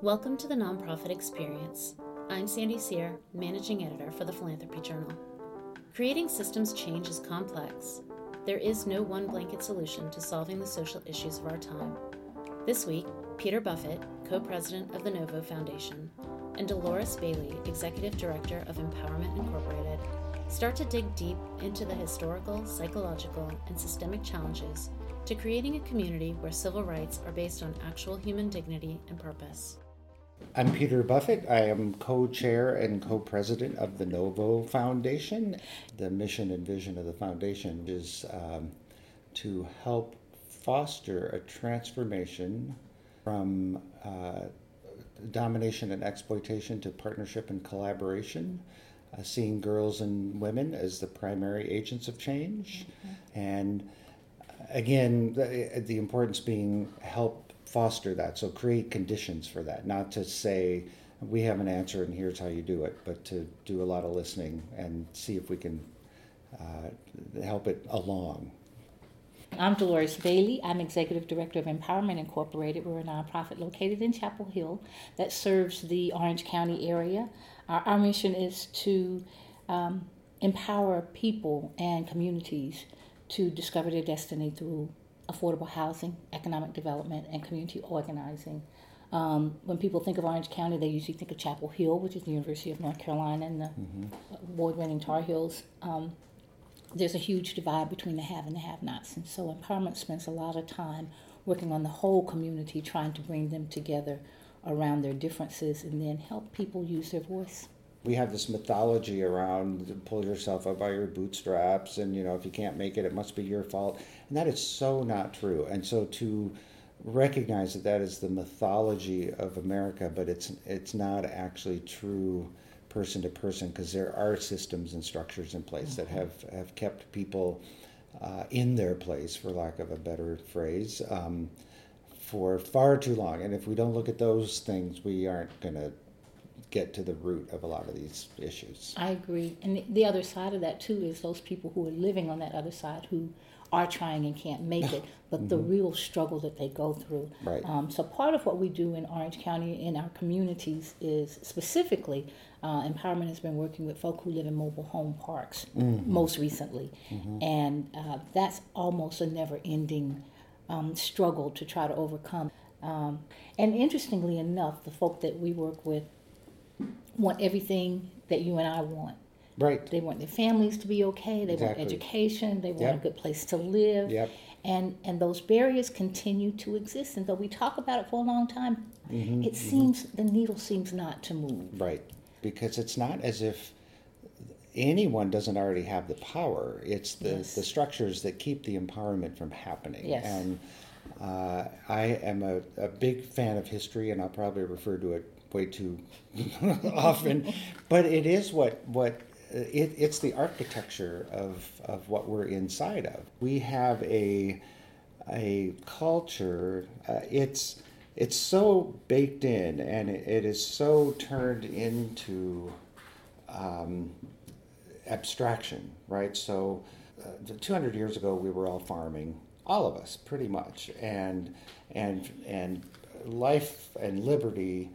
Welcome to the Nonprofit Experience. I'm Sandy Sear, Managing Editor for the Philanthropy Journal. Creating systems change is complex. There is no one blanket solution to solving the social issues of our time. This week, Peter Buffett, co president of the NoVo Foundation, and Delores Bailey, executive director of Empowerment Incorporated, start to dig deep into the historical, psychological, and systemic challenges to creating a community where civil rights are based on actual human dignity and purpose. I'm Peter Buffett. I am co chair and co president of the NoVo Foundation. The mission and vision of the foundation is um, to help foster a transformation from uh, domination and exploitation to partnership and collaboration. Uh, seeing girls and women as the primary agents of change, mm-hmm. and again, the, the importance being help foster that. So create conditions for that, not to say we have an answer and here's how you do it, but to do a lot of listening and see if we can uh, help it along. I'm Delores Bailey. I'm Executive Director of Empowerment Incorporated. We're a nonprofit located in Chapel Hill that serves the Orange County area. Our, our mission is to um, empower people and communities to discover their destiny through affordable housing, economic development, and community organizing. Um, when people think of Orange County, they usually think of Chapel Hill, which is the University of North Carolina and the mm-hmm. award-winning Tar Heels. Um, there's a huge divide between the have and the have-nots, and so empowerment spends a lot of time working on the whole community, trying to bring them together around their differences, and then help people use their voice we have this mythology around pull yourself up by your bootstraps and you know if you can't make it it must be your fault. And that is so not true. And so to recognize that that is the mythology of america but it's it's not actually true person to person because there are systems and structures in place that have have kept people uh, in their place for lack of a better phrase um, for far too long. And if we don't look at those things we aren't going to get to the root of a lot of these issues. I agree. And the other side of that, too, is those people who are living on that other side who are trying and can't make it, but mm-hmm. the real struggle that they go through. Right. Um, so, part of what we do in Orange County in our communities is specifically uh, Empowerment has been working with folk who live in mobile home parks mm-hmm. most recently. Mm-hmm. And uh, that's almost a never ending um, struggle to try to overcome. Um, and interestingly enough, the folk that we work with want everything that you and I want. Right. They want their families to be okay. They exactly. want education. They want yep. a good place to live. Yep. And and those barriers continue to exist. And though we talk about it for a long time, mm-hmm, it mm-hmm. seems the needle seems not to move. Right. Because it's not as if anyone doesn't already have the power. It's the, yes. the structures that keep the empowerment from happening. Yes. And uh, I am a, a big fan of history, and I'll probably refer to it way too often, but it is what what it, it's the architecture of of what we're inside of. We have a a culture. Uh, it's it's so baked in, and it, it is so turned into um, abstraction, right? So, uh, 200 years ago, we were all farming, all of us, pretty much, and and and life and liberty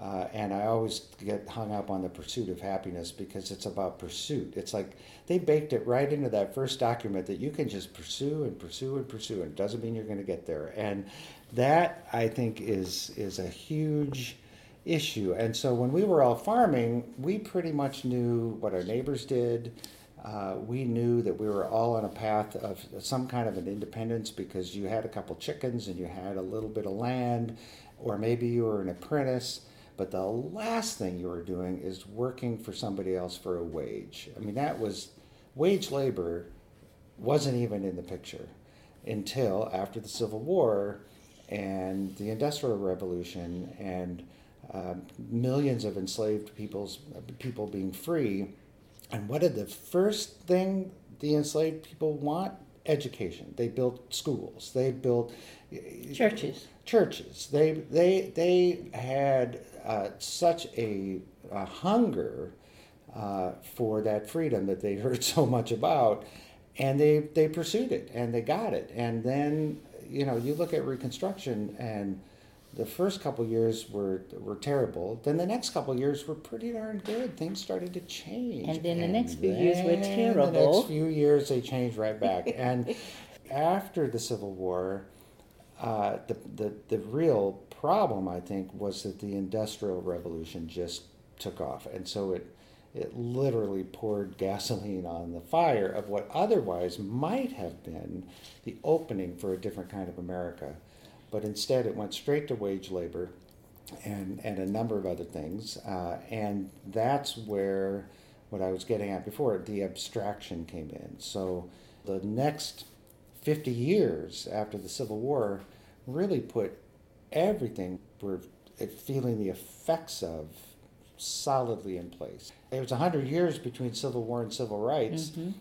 uh, and I always get hung up on the pursuit of happiness because it's about pursuit. It's like they baked it right into that first document that you can just pursue and pursue and pursue, and it doesn't mean you're going to get there. And that I think is is a huge issue. And so when we were all farming, we pretty much knew what our neighbors did. Uh, we knew that we were all on a path of some kind of an independence because you had a couple chickens and you had a little bit of land, or maybe you were an apprentice but the last thing you were doing is working for somebody else for a wage. I mean, that was wage labor wasn't even in the picture until after the Civil War and the Industrial Revolution and uh, millions of enslaved people's people being free. And what did the first thing the enslaved people want? Education. They built schools. They built churches. Churches. They they they had uh, such a, a hunger uh, for that freedom that they heard so much about, and they they pursued it and they got it. And then you know you look at Reconstruction and the first couple years were were terrible. Then the next couple years were pretty darn good. Things started to change. And then the next few years were terrible. The next few years they changed right back. and after the Civil War, uh, the, the the real problem I think was that the Industrial Revolution just took off, and so it it literally poured gasoline on the fire of what otherwise might have been the opening for a different kind of America. But instead, it went straight to wage labor and, and a number of other things. Uh, and that's where what I was getting at before the abstraction came in. So the next 50 years after the Civil War really put everything we're feeling the effects of solidly in place. It was 100 years between Civil War and Civil Rights, mm-hmm.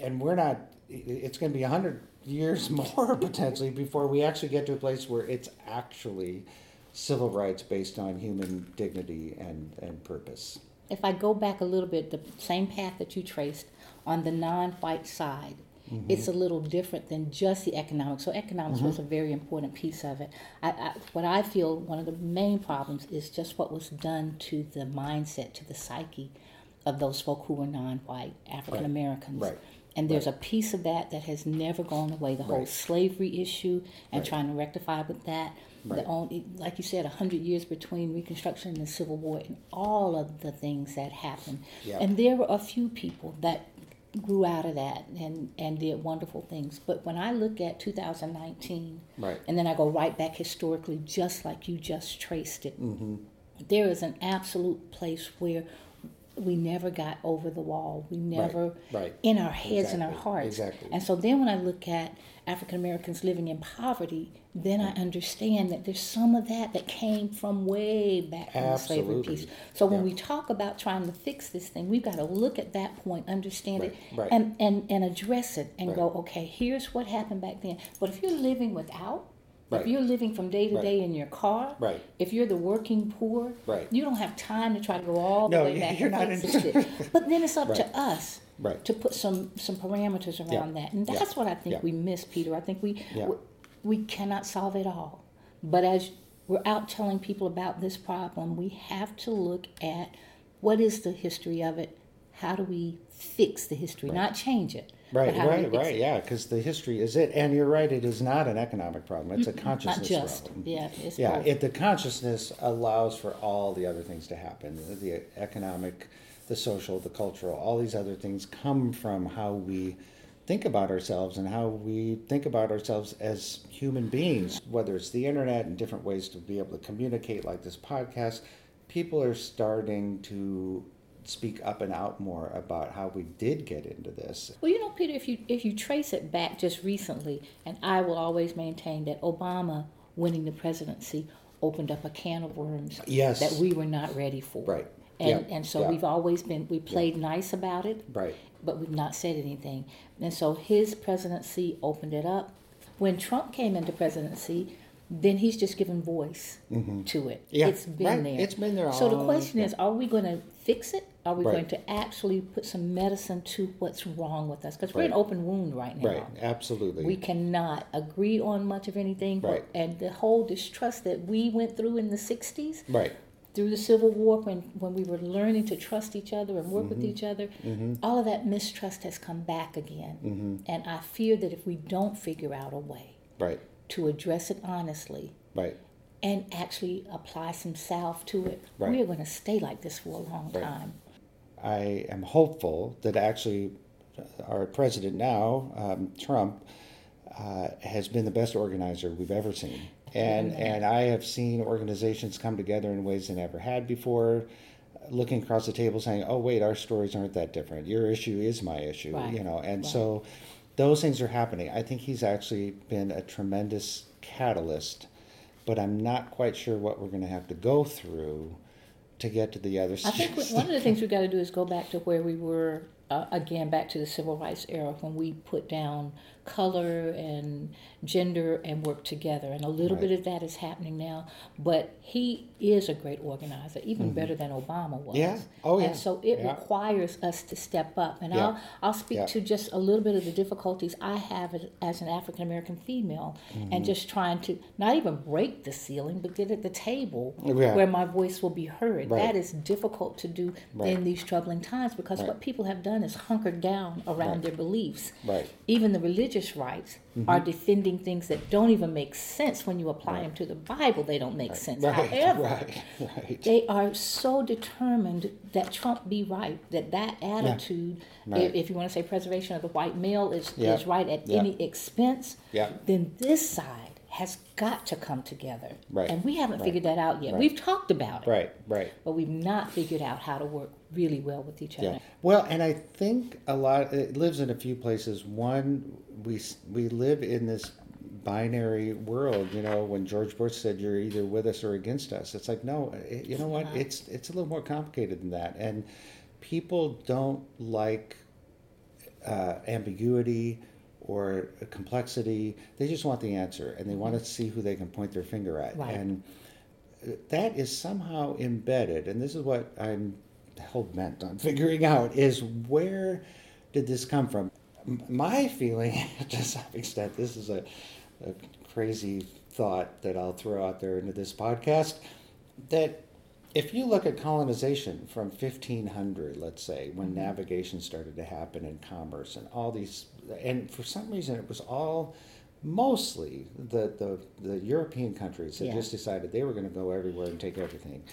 and we're not, it's going to be 100 years more potentially before we actually get to a place where it's actually civil rights based on human dignity and, and purpose. If I go back a little bit, the same path that you traced on the non-white side, Mm-hmm. it's a little different than just the economics. So economics was mm-hmm. a very important piece of it. I, I, what I feel one of the main problems is just what was done to the mindset, to the psyche of those folk who were non-white African Americans. Right. Right. And there's a piece of that that has never gone away. The whole Right. slavery issue and Right. trying to rectify with that. The only, like you said, hundred years between Reconstruction and the Civil War, and all of the things that happened. Yeah. And there were a few people that grew out of that and and did wonderful things. But when I look at 2019, Right. and then I go right back historically, just like you just traced it, mm-hmm. there is an absolute place where we never got over the wall. We never, right. in our heads and our Exactly, hearts. exactly. And so then when I look at African Americans living in poverty, then I understand that there's some of that that came from way back from the slavery piece. So when Yeah. we talk about trying to fix this thing, we've got to look at that point, understand it, Right, right. and, and, and address it and Right. go, okay, here's what happened back then. But if you're living without, Right. if you're living from day to Right. day in your car, Right. if you're the working poor, Right. you don't have time to try to go all the No, way back you're not fix in- But then it's up to us Right. to put some some parameters around Yeah. that, and Yeah. that's what I think Yeah. we miss, Peter. I think we, Yeah. we we cannot solve it all, but as we're out telling people about this problem, we have to look at what is the history of it. How do we fix the history, not change it? Right, but how do we right, right. it? Yeah, because the history is it, and you're right. It is not an economic problem. It's a consciousness Not just, problem. yeah, Yeah, it, the consciousness allows for all the other things to happen. The economic, the social, the cultural, all these other things come from how we think about ourselves and how we think about ourselves as human beings. Whether it's the internet and different ways to be able to communicate, like this podcast, people are starting to speak up and out more about how we did get into this. Well, you know, Peter, if you if you trace it back just recently, and I will always maintain that Obama winning the presidency opened up a can of worms Yes. that we were not ready for. Right. And Yeah. and so Yeah. we've always been we played nice about it, Right. but we've not said anything. And so his presidency opened it up. When Trump came into presidency, then he's just given voice mm-hmm. to it. Yeah, It's been right. there. It's been there all. So the question is, are we going to fix it? Are we Right. going to actually put some medicine to what's wrong with us? Because we're an open wound right now. Right. Absolutely. We cannot agree on much of anything. Right. And the whole distrust that we went through in the 60s, right. Through the Civil War, when, when we were learning to trust each other and work Mm-hmm. with each other, all of that mistrust has come back again. Mm-hmm. And I fear that if we don't figure out a way Right. to address it honestly Right. and actually apply some salve to it, Right. we are going to stay like this for a long time. I am hopeful that actually our president now, um, Trump, uh, has been the best organizer we've ever seen. And, and I have seen organizations come together in ways they never had before, looking across the table saying, oh, wait, our stories aren't that different. Your issue is my issue, Right. you know. And Right. so those things are happening. I think he's actually been a tremendous catalyst, but I'm not quite sure what we're going to have to go through to get to the other side. I think one of the things we've got to do is go back to where we were, uh, again, back to the civil rights era when we put down color and gender and work together. And a little Right. bit of that is happening now. But he is a great organizer, even better than Obama was. Mm-hmm. Yeah. Oh, yeah. And so it Yeah. requires us to step up. And Yeah. I'll I'll speak Yeah. to just a little bit of the difficulties I have as, as an African American female, Mm-hmm. and just trying to not even break the ceiling, but get at the table where my voice will be heard. Right. That is difficult to do Right. in these troubling times because what people have done is hunkered down around their beliefs. Right. Even the religious rights mm-hmm. are defending things that don't even make sense when you apply them to the Bible. They don't make sense. Right, However, right, right. they are so determined that Trump be right, that that attitude, Right. if, if you want to say preservation of the white male is, Yeah. is right at Yeah. any expense, Yeah. then this side has got to come together. Right. And we haven't Right. figured that out yet. Right. We've talked about it, Right, right. but we've not figured out how to work really well with each other. Yeah. Well, and I think a lot. It lives in a few places. One, we we live in this binary world. You know, when George Bush said you're either with us or against us, it's like no. It, you know what? It's it's a little more complicated than that, and people don't like uh, ambiguity or complexity. They just want the answer, and they want to see who they can point their finger at. Right. And uh, that is somehow embedded, and this is what I'm hell bent on figuring out: is where did this come from? My feeling, to some extent, this is a, a crazy thought that I'll throw out there into this podcast, that if you look at colonization from 1500, let's say, when mm-hmm. navigation started to happen and commerce and all these, and for some reason it was all mostly the, the, the European countries that Yeah. just decided they were going to go everywhere and take everything.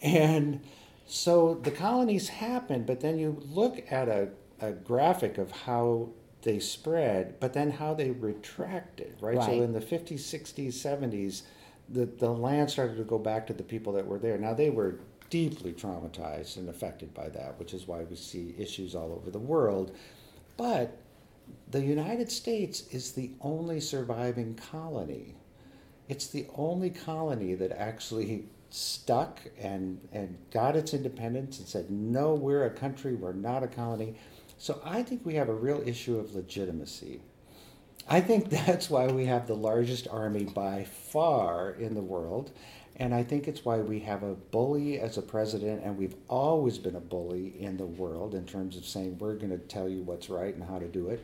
And so the colonies happened, but then you look at a, a graphic of how they spread, but then how they retracted, right? So in the 50s, 60s, 70s, the, the land started to go back to the people that were there. Now they were deeply traumatized and affected by that, which is why we see issues all over the world. But the United States is the only surviving colony. It's the only colony that actually stuck and, and got its independence and said, no, we're a country, we're not a colony. So I think we have a real issue of legitimacy. I think that's why we have the largest army by far in the world. And I think it's why we have a bully as a president, and we've always been a bully in the world in terms of saying we're going to tell you what's right and how to do it,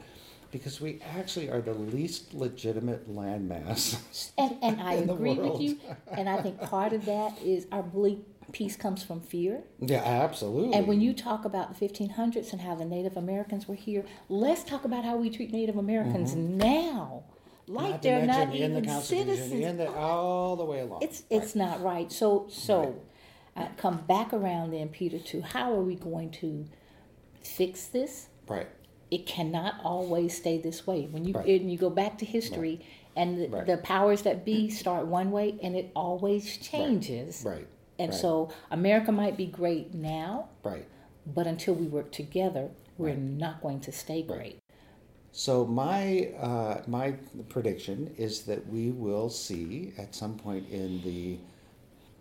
because we actually are the least legitimate landmass. And, and I agree with you. And I think part of that is our bully piece comes from fear. yeah, absolutely. And when you talk about the 1500s and how the Native Americans were here, let's talk about how we treat Native Americans now. Like Mm-hmm. Not they're not mention in the even Constitution, citizens. the, all the way along. It's it's not right. So so uh, come back around then, Peter, to how are we going to fix this? right. It cannot always stay this way. When you Right. and you go back to history, and the, Right. the powers that be start one way, and it always changes. Right. And right. so America might be great now, Right. but until we work together, we're not going to stay great. So my uh, my prediction is that we will see at some point in the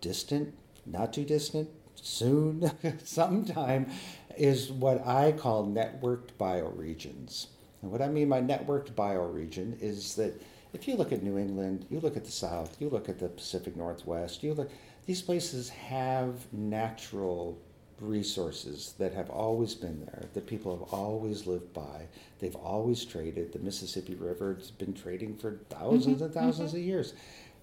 distant, not too distant, soon, sometime, is what I call networked bioregions. And what I mean by networked bioregion is that if you look at New England, you look at the South, you look at the Pacific Northwest, you look, these places have natural resources that have always been there, that people have always lived by. They've always traded. The Mississippi River has been trading for 1000s mm-hmm, and 1000s of mm-hmm. years.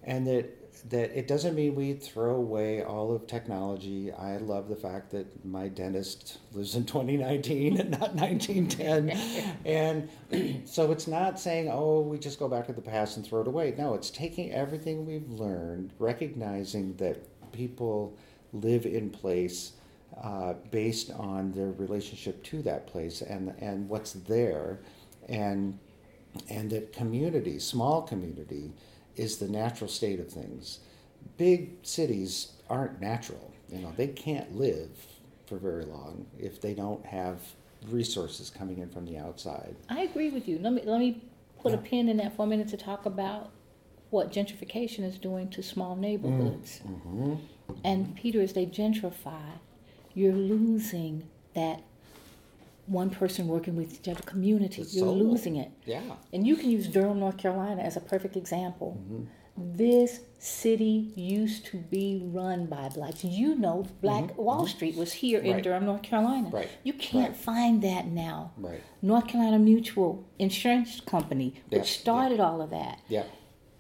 And that that it doesn't mean we throw away all of technology. I love the fact that my dentist lives in 2019 and not 1910. and so it's not saying, oh, we just go back to the past and throw it away. No, it's taking everything we've learned, recognizing that people live in place uh, based on their relationship to that place and, and what's there, and, and that community, small community, is the natural state of things. Big cities aren't natural. You know, they can't live for very long if they don't have resources coming in from the outside. I agree with you. Let me let me put a pin in that for a minute to talk about what gentrification is doing to small neighborhoods. And Peter, as they gentrify, you're losing that one person working with each other, community. It's You're so- losing it. Yeah. And you can use Durham, North Carolina as a perfect example. Mm-hmm. This city used to be run by blacks. You know, Black Wall Street was here in Mm-hmm. Durham, North Carolina. Right. You can't Right. find that now. Right. North Carolina Mutual Insurance Company, which Yeah, yeah. started all of that, Yeah.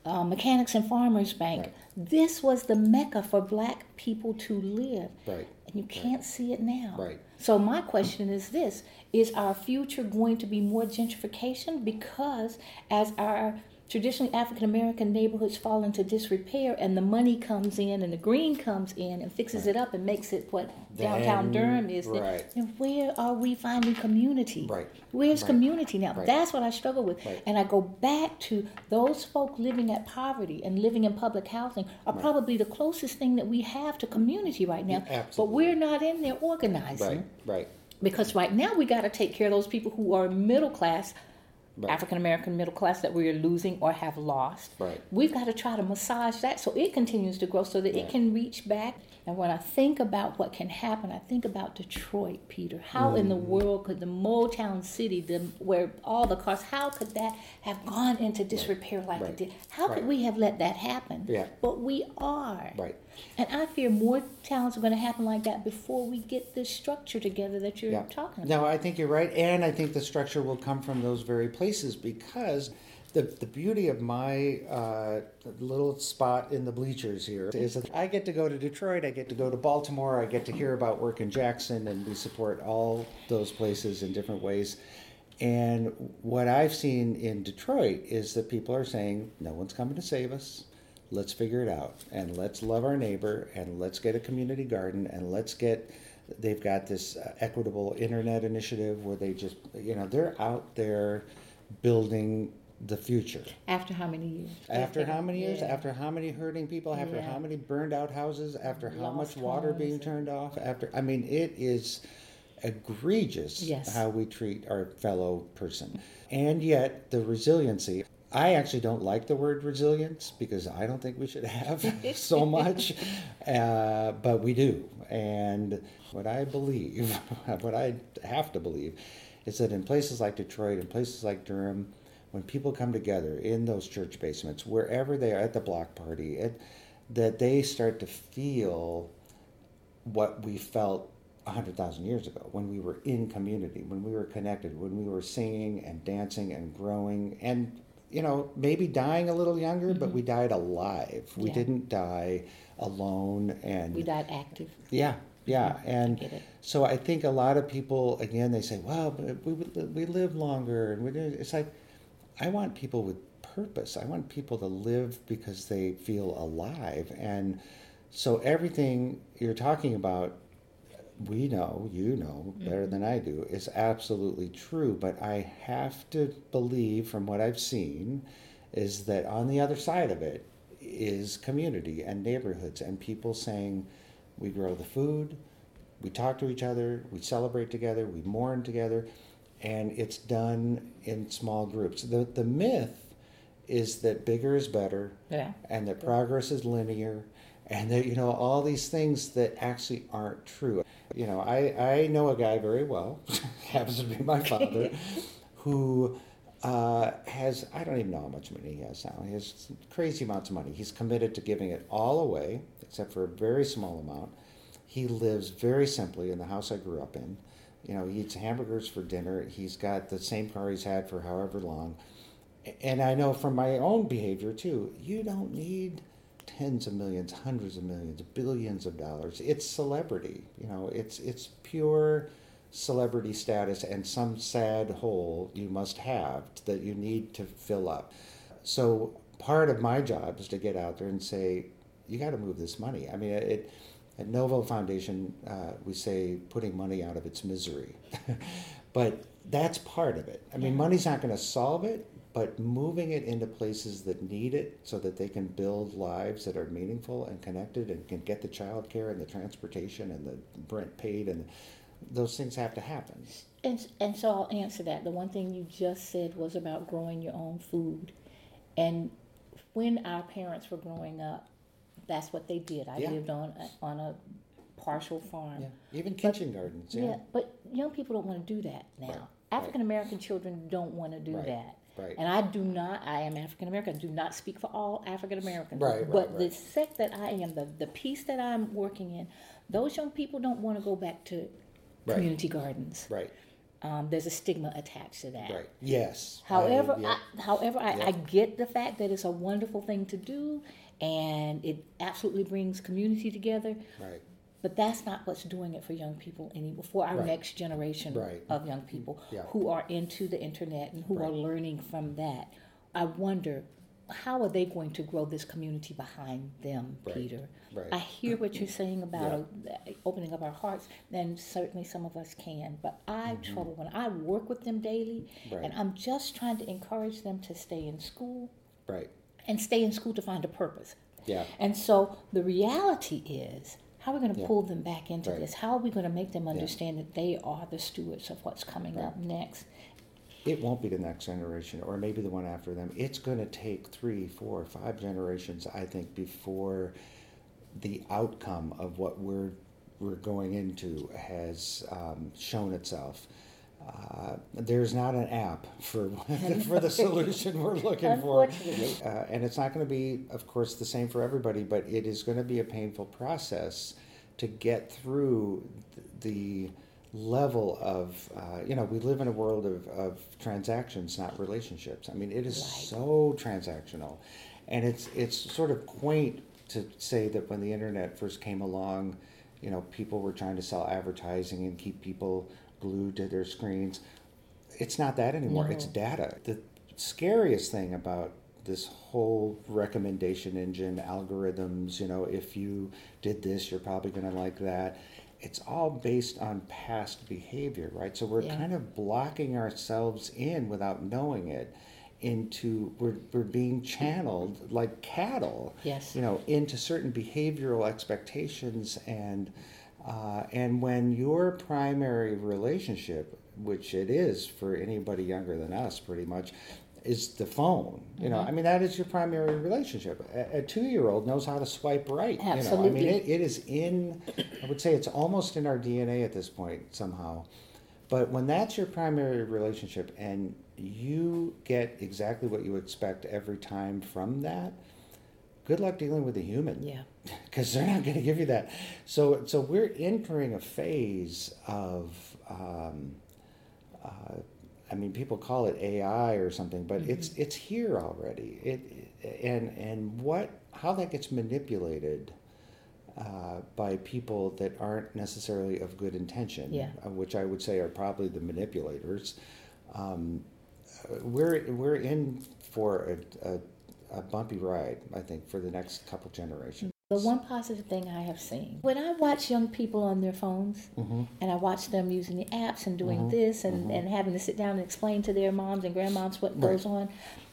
Uh, Mechanics and Farmers Bank. Right. This was the mecca for black people to live. Right. And you can't see it now. Right. So my question is this: Is our future going to be more gentrification because as our traditionally African American neighborhoods fall into disrepair and the money comes in and the green comes in and fixes it up and makes it what downtown Then- Durham is, right. then where are we finding community? Right. Where's Right. community now? Right. That's what I struggle with. Right. And I go back to those folk living at poverty and living in public housing are probably the closest thing that we have to community right now. But absolutely. we're not in there organizing. Right. Right. Because right now we got to take care of those people who are middle class, Right. African American middle class that we are losing or have lost. Right. We've got to try to massage that so it continues to grow so that it can reach back. And when I think about what can happen, I think about Detroit, Peter. How in the Mm. world could the Motown City, the, where all the cars, how could that have gone into disrepair like Right. it did? How could we have let that happen? Yeah. But we are. Right. And I fear more towns are going to happen like that before we get this structure together that you're Yeah. talking about. No, I think you're right, and I think the structure will come from those very places because the the beauty of my uh, little spot in the bleachers here is that I get to go to Detroit, I get to go to Baltimore, I get to hear about work in Jackson, and we support all those places in different ways. And what I've seen in Detroit is that people are saying, no one's coming to save us. Let's figure it out and let's love our neighbor and let's get a community garden and let's get. They've got this uh, equitable internet initiative where they just, you know, they're out there building the future. After how many years? After how many years? Yeah. After how many hurting people? After Yeah. how many burned out houses? After how Lost much water homes being turned off? After I mean, it is egregious Yes. how we treat our fellow person, and yet the resiliency. I actually don't like the word resilience because I don't think we should have so much, uh, but we do. And what I believe, what I have to believe, is that in places like Detroit and places like Durham, when people come together in those church basements, wherever they are at the block party, it, that they start to feel what we felt 100,000 years ago when we were in community, when we were connected, when we were singing and dancing and growing and you know, maybe dying a little younger, but mm-hmm. we died alive. We Yeah. didn't die alone and We died active. yeah, yeah, mm-hmm. and get it. so I think a lot of people again they say, "Well, we we live longer," and we do. It's like I want people with purpose. I want people to live because they feel alive, and so everything you're talking about, we know, you know better than mm-hmm. I do, is absolutely true. But I have to believe, from what I've seen, is that on the other side of it is community and neighborhoods and people saying, we grow the food, we talk to each other, we celebrate together, we mourn together, and it's done in small groups. The, the myth is that bigger is better Yeah. and that progress is linear and that you know all these things that actually aren't true. You know i i know a guy very well happens to be my father who uh, has i don't even know how much money he has now. He has crazy amounts of money. He's committed to giving it all away except for a very small amount. He lives very simply in the house i grew up in. You know he eats hamburgers for dinner. He's got the same car he's had for however long. And I know from my own behavior too, you don't need tens of millions, hundreds of millions, billions of dollars. It's celebrity, you know, it's it's pure celebrity status and some sad hole you must have that you need to fill up. So part of my job is to get out there and say, you got to move this money. I mean, it at NoVo Foundation, uh, we say putting money out of its misery, but that's part of it. I mean, money's not going to solve it, but moving it into places that need it so that they can build lives that are meaningful and connected and can get the child care and the transportation and the rent paid and those things have to happen. And, and so I'll answer that. The one thing you just said was about growing your own food. And when our parents were growing up, that's what they did. I Yeah. lived on a, on a partial farm. Yeah. Even kitchen gardens. Yeah. Yeah, but young people don't want to do that now. Right, African American children don't want to do Right, that. Right. And I do not, I am African American, I do not speak for all African Americans. Right, right, But the sect that I am, the, the piece that I'm working in, those young people don't want to go back to community gardens. Right. Um, there's a stigma attached to that. Right. Yes. However, I, yeah. I, however, I, Yeah. I get the fact that it's a wonderful thing to do, and it absolutely brings community together. right. But that's not what's doing it for young people anymore. For our Right. next generation Right. of young people Yeah. who are into the internet and who are learning from that, I wonder how are they going to grow this community behind them, Right. Peter? Right. I hear what you're saying about uh, opening up our hearts, and certainly some of us can. But I trouble when I work with them daily, Mm-hmm. Right. and I'm just trying to encourage them to stay in school Right. and stay in school to find a purpose. Yeah. And so the reality is, how are we going to Yeah. pull them back into Right. this? How are we going to make them understand that they are the stewards of what's coming up next? It won't be the next generation, or maybe the one after them. It's going to take three, four, five generations, I think, before the outcome of what we're we're going into has um, shown itself. Uh, there's not an app for for the solution we're looking for, uh, and it's not going to be, of course, the same for everybody. But it is going to be a painful process to get through the level of uh, you know we live in a world of, of transactions not relationships i mean it is Right. so transactional and it's it's sort of quaint to say that when the internet first came along you know people were trying to sell advertising and keep people glued to their screens. It's not that anymore. It's data. The scariest thing about this whole recommendation engine algorithms you know if you did this you're probably going to like that. It's all based on past behavior right? So we're Yeah. kind of blocking ourselves in without knowing it into we're, we're being channeled like cattle Yes. you know into certain behavioral expectations and uh, and when your primary relationship which it is for anybody younger than us pretty much is the phone you know i mean that is your primary relationship. A, a two-year-old knows how to swipe right you know i mean it, it is in i would say it's almost in our dna at this point somehow. But when that's your primary relationship and you get exactly what you expect every time from that, good luck dealing with a human. Yeah. Because they're not going to give you that. So, so we're entering a phase of, um, uh, I mean, people call it AI or something, but it's it's here already. It and and what how that gets manipulated uh, by people that aren't necessarily of good intention, Yeah. uh, which I would say are probably the manipulators. Um, uh, we're we're in for a, a, a bumpy ride, I think, for the next couple generations. The one positive thing I have seen when I watch young people on their phones Mm-hmm. and I watch them using the apps and doing this and, and having to sit down and explain to their moms and grandmoms what goes on,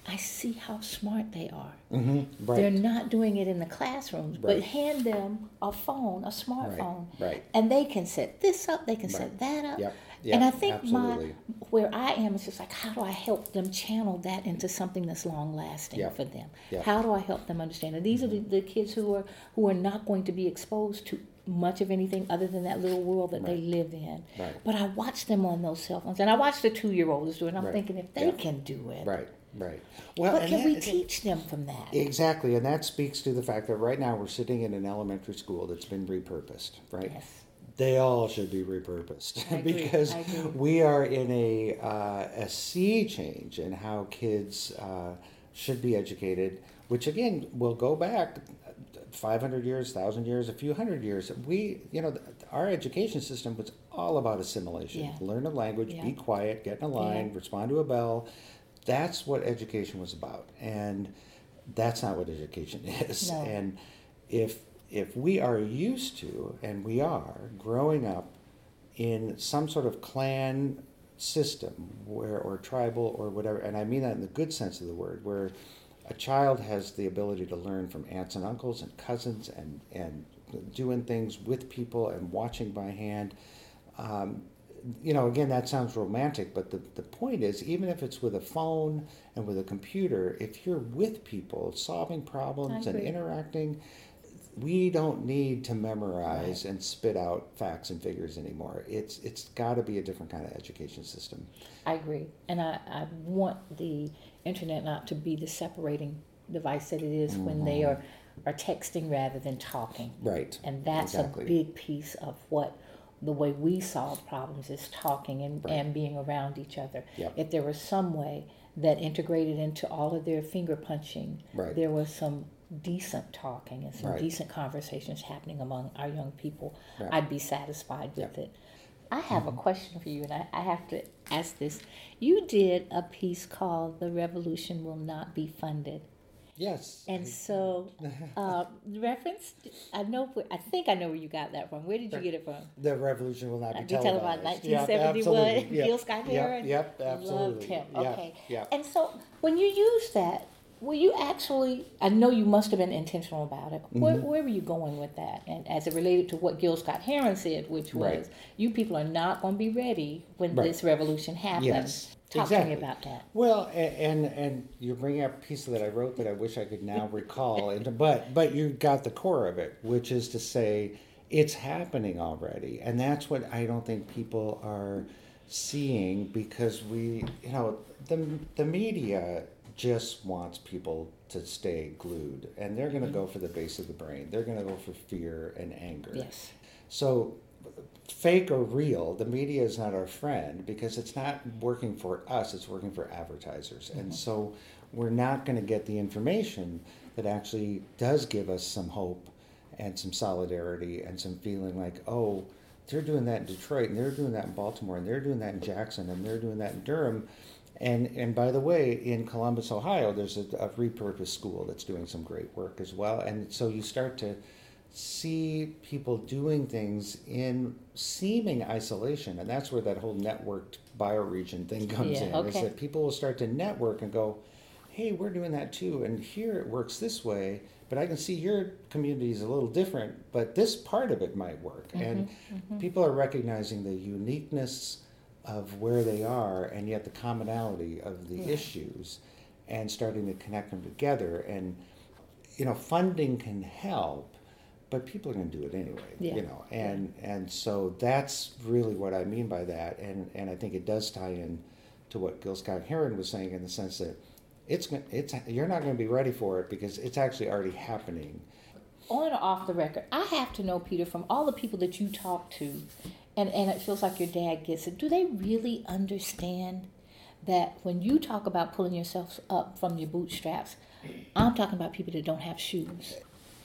I see how smart they are. Mm-hmm. Right. They're not doing it in the classrooms, but hand them a phone, a smartphone, right. and they can set this up, they can set that up. Yep, and I think absolutely. my where I am is just like, how do I help them channel that into something that's long lasting Yep, for them? yep. How do I help them understand? And these are the, mm-hmm. the kids who are who are not going to be exposed to much of anything other than that little world that they live in. Right. But I watch them on those cell phones, and I watch the two year olds do it. And I'm Right. thinking, if they Yeah. can do it, Right. Right. Well, what can that- we teach them from that? Exactly, and that speaks to the fact that right now we're sitting in an elementary school that's been repurposed, right? Yes. They all should be repurposed because we are in a uh, a sea change in how kids uh, should be educated, which again will go back 500 years, 1000 years, a few hundred years. We, you know, our education system was all about assimilation. Yeah. Learn a language, Yeah. be quiet, get in a line, Yeah. respond to a bell. That's what education was about. And that's not what education is. No. And if if we are used to and we are growing up in some sort of clan system where or tribal or whatever and I mean that in the good sense of the word where a child has the ability to learn from aunts and uncles and cousins and and doing things with people and watching by hand um, you know, again, that sounds romantic, but the, the point is, even if it's with a phone and with a computer, if you're with people, solving problems and interacting, we don't need to memorize and spit out facts and figures anymore. It's it's got to be a different kind of education system. I agree, and I, I want the internet not to be the separating device that it is when they Mm-hmm. are are texting rather than talking. Right. And that's Exactly. a big piece of what the way we solve problems is talking and, Right. and being around each other. Yep. If there was some way that integrated into all of their finger punching, Right. there was some decent talking and some Right. decent conversations happening among our young people, Right. I'd be satisfied with. Mm-hmm. it. I have a question for you, and I, I have to ask this. You did a piece called The Revolution Will Not Be Funded. Yes. And so, uh, reference, I know, I think I know where you got that from. Where did you get it from? the revolution will not be Be televised, televised. 1971, Yep. Gil Scott Heron. Yep, yep, absolutely. Loved him. Yep, Okay. yep. And so, when you use that, were you actually? I know you must have been intentional about it. Where, Mm-hmm. where were you going with that? And as it related to what Gil Scott Heron said, which was, Right. "You people are not going to be ready when Right. this revolution happens." Yes, Talk to me about that. Well, a- and and you're bringing up a piece that I wrote that I wish I could now recall, and but but you got the core of it, which is to say it's happening already, and that's what I don't think people are seeing because we, you know, the the media just wants people to stay glued, and they're going to go mm-hmm. for the base of the brain. They're going to go for fear and anger. Yes. So, fake or real, the media is not our friend because it's not working for us, it's working for advertisers. And mm-hmm. so, we're not going to get the information that actually does give us some hope and some solidarity and some feeling like, oh, they're doing that in Detroit and they're doing that in Baltimore and they're doing that in Jackson and they're doing that in Durham. And, and by the way, in Columbus, Ohio, there's a, a repurposed school that's doing some great work as well. And so you start to see people doing things in seeming isolation. And that's where that whole networked bioregion thing comes Yeah, in. Is that people will start to network and go, hey, we're doing that too. And here it works this way, but I can see your community is a little different, but this part of it might work. Mm-hmm, and mm-hmm. people are recognizing the uniqueness of where they are and yet the commonality of the issues and starting to connect them together. And, you know, funding can help, but people are going to do it anyway, Yeah. you know. And, and so that's really what I mean by that. And, and I think it does tie in to what Gil Scott Heron was saying in the sense that it's it's you're not going to be ready for it because it's actually already happening. on or off the record, I have to know, Peter, from all the people that you talk to, and, and it feels like your dad gets it, do they really understand that when you talk about pulling yourself up from your bootstraps, I'm talking about people that don't have shoes.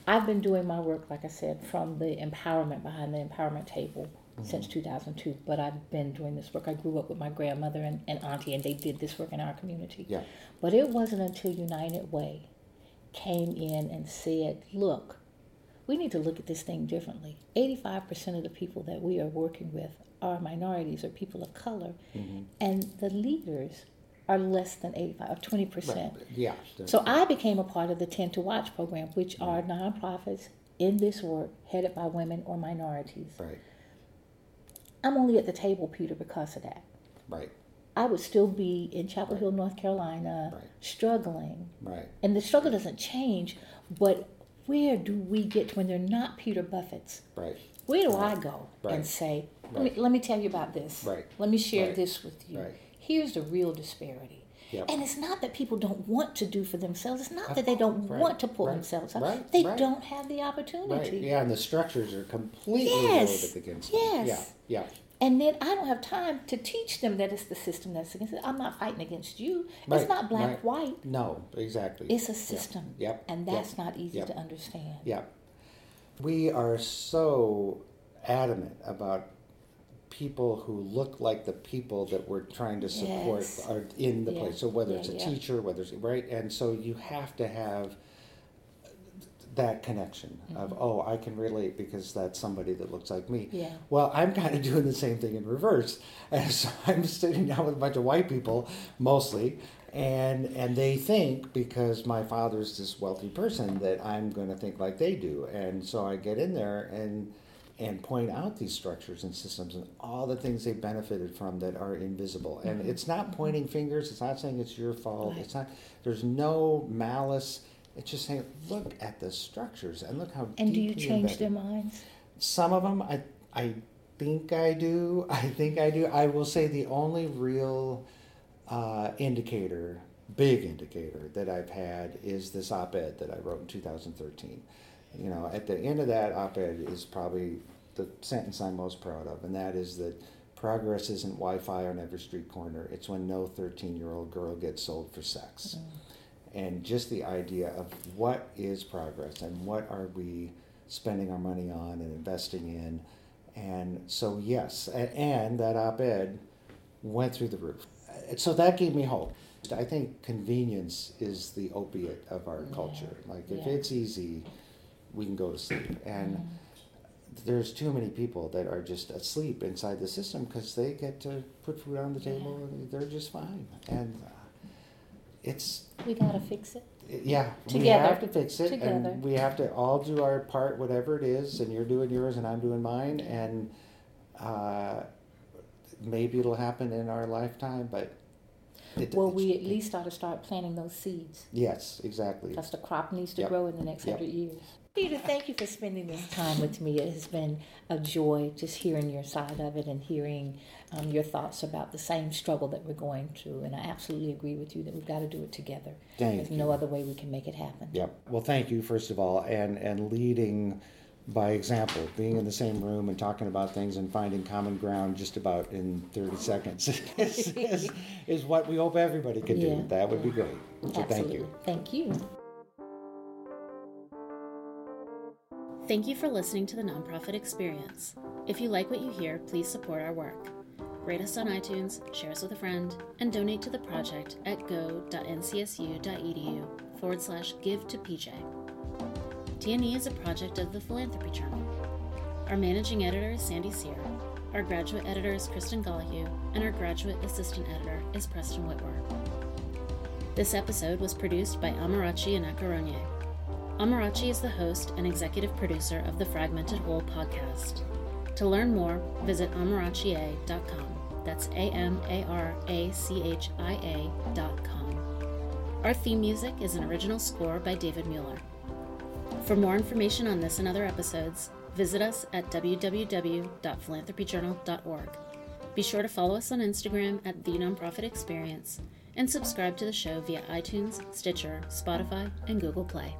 I've been doing my work, like I said, from the empowerment behind the empowerment table mm-hmm. since 2002, but I've been doing this work. I grew up with my grandmother and, and auntie, and they did this work in our community. Yeah. But it wasn't until United Way came in and said, look, we need to look at this thing differently. 85% of the people that we are working with are minorities or people of color, mm-hmm. and the leaders are less than 85 or 20%. Yeah. So I became a part of the 10 to Watch program, which mm-hmm. are nonprofits in this work headed by women or minorities. right. I'm only at the table, Peter, because of that. Right. I would still be in Chapel Hill, North Carolina, Right. struggling Right. and the struggle doesn't change, but where do we get when they're not Peter Buffett's? Right. Where do I go and say, let me, let me tell you about this. Right. Let me share Right. this with you. Right. Here's the real disparity. Yep. And it's not that people don't want to do for themselves. It's not that they don't Right. want to pull Right. themselves up. Right. They Right. don't have the Right. opportunity. Yeah, and the structures are completely Yes. against them. Yes. Yeah. Yeah. And then I don't have time to teach them that it's the system that's against it. I'm not fighting against you. Right. It's not black, Right. white. No, exactly. It's a system. Yep. And Yep. that's not easy Yep. to understand. Yeah. We are so adamant about people who look like the people that we're trying to support Yes. are in the Yeah. place. So whether Yeah, it's a yeah. teacher, whether it's right, and so you have to have that connection of mm-hmm. oh I can relate because that's somebody that looks like me. Yeah. Well, I'm kind of doing the same thing in reverse. And so I'm sitting down with a bunch of white people mostly and and they think because my father's this wealthy person that I'm going to think like they do. And so I get in there and and point out these structures and systems and all the things they benefited from that are invisible. And mm-hmm. it's not mm-hmm. pointing fingers, it's not saying it's your fault. Right. It's not there's no malice It's just saying, look at the structures and look how. And do you change embedded- their minds? Some of them, I, I think I do. I think I do. I will say the only real uh, indicator, big indicator that I've had is this op-ed that I wrote in 2013. You know, at the end of that op-ed is probably the sentence I'm most proud of, and that is that progress isn't Wi-Fi on every street corner. It's when no 13-year-old girl gets sold for sex. And just the idea of what is progress and what are we spending our money on and investing in. And so, yes, and that op ed went through the roof. Uh, So that gave me hope. I think convenience is the opiate of our culture. Like, if Yeah. it's easy, we can go to sleep. And there's too many people that are just asleep inside the system because they get to put food on the table and they're just fine. And uh, it's We gotta fix it. yeah, we Together. have to fix it, Together. and we have to all do our part, whatever it is. And you're doing yours, and I'm doing mine, and uh, maybe it'll happen in our lifetime. But it, Well, we at least ought to start planting those seeds. yes, exactly. Because the crop needs to Yep. grow in the next Yep. hundred years. Peter, thank you for spending this time with me. It has been a joy just hearing your side of it and hearing um, your thoughts about the same struggle that we're going through. And I absolutely agree with you that we've got to do it together. Thank There's you. no other way we can make it happen. Yep. Well, thank you first of all, and and leading by example, being in the same room and talking about things and finding common ground just about in 30 seconds is, is, is what we hope everybody could do. Yeah. That would be great. So thank Absolutely. you. Thank you. Thank you for listening to the Nonprofit Experience. If you like what you hear, please support our work. Rate us on iTunes, share us with a friend, and donate to the project at go.ncsu.edu forward slash give to PJ. TNE is a project of the Philanthropy Journal. Our managing editor is Sandy Sear, our graduate editor is Kristen Gollahue, and our graduate assistant editor is Preston Whitwer. This episode was produced by Amarachi Anakaraonye. Amarachi is the host and executive producer of the Fragmented Whole podcast. To learn more, visit amarachia.com. That's A M A R A C H I A.com. Our theme music is an original score by David Mueller. For more information on this and other episodes, visit us at www.philanthropyjournal.org. Be sure to follow us on Instagram at The Nonprofit Experience and subscribe to the show via iTunes, Stitcher, Spotify, and Google Play.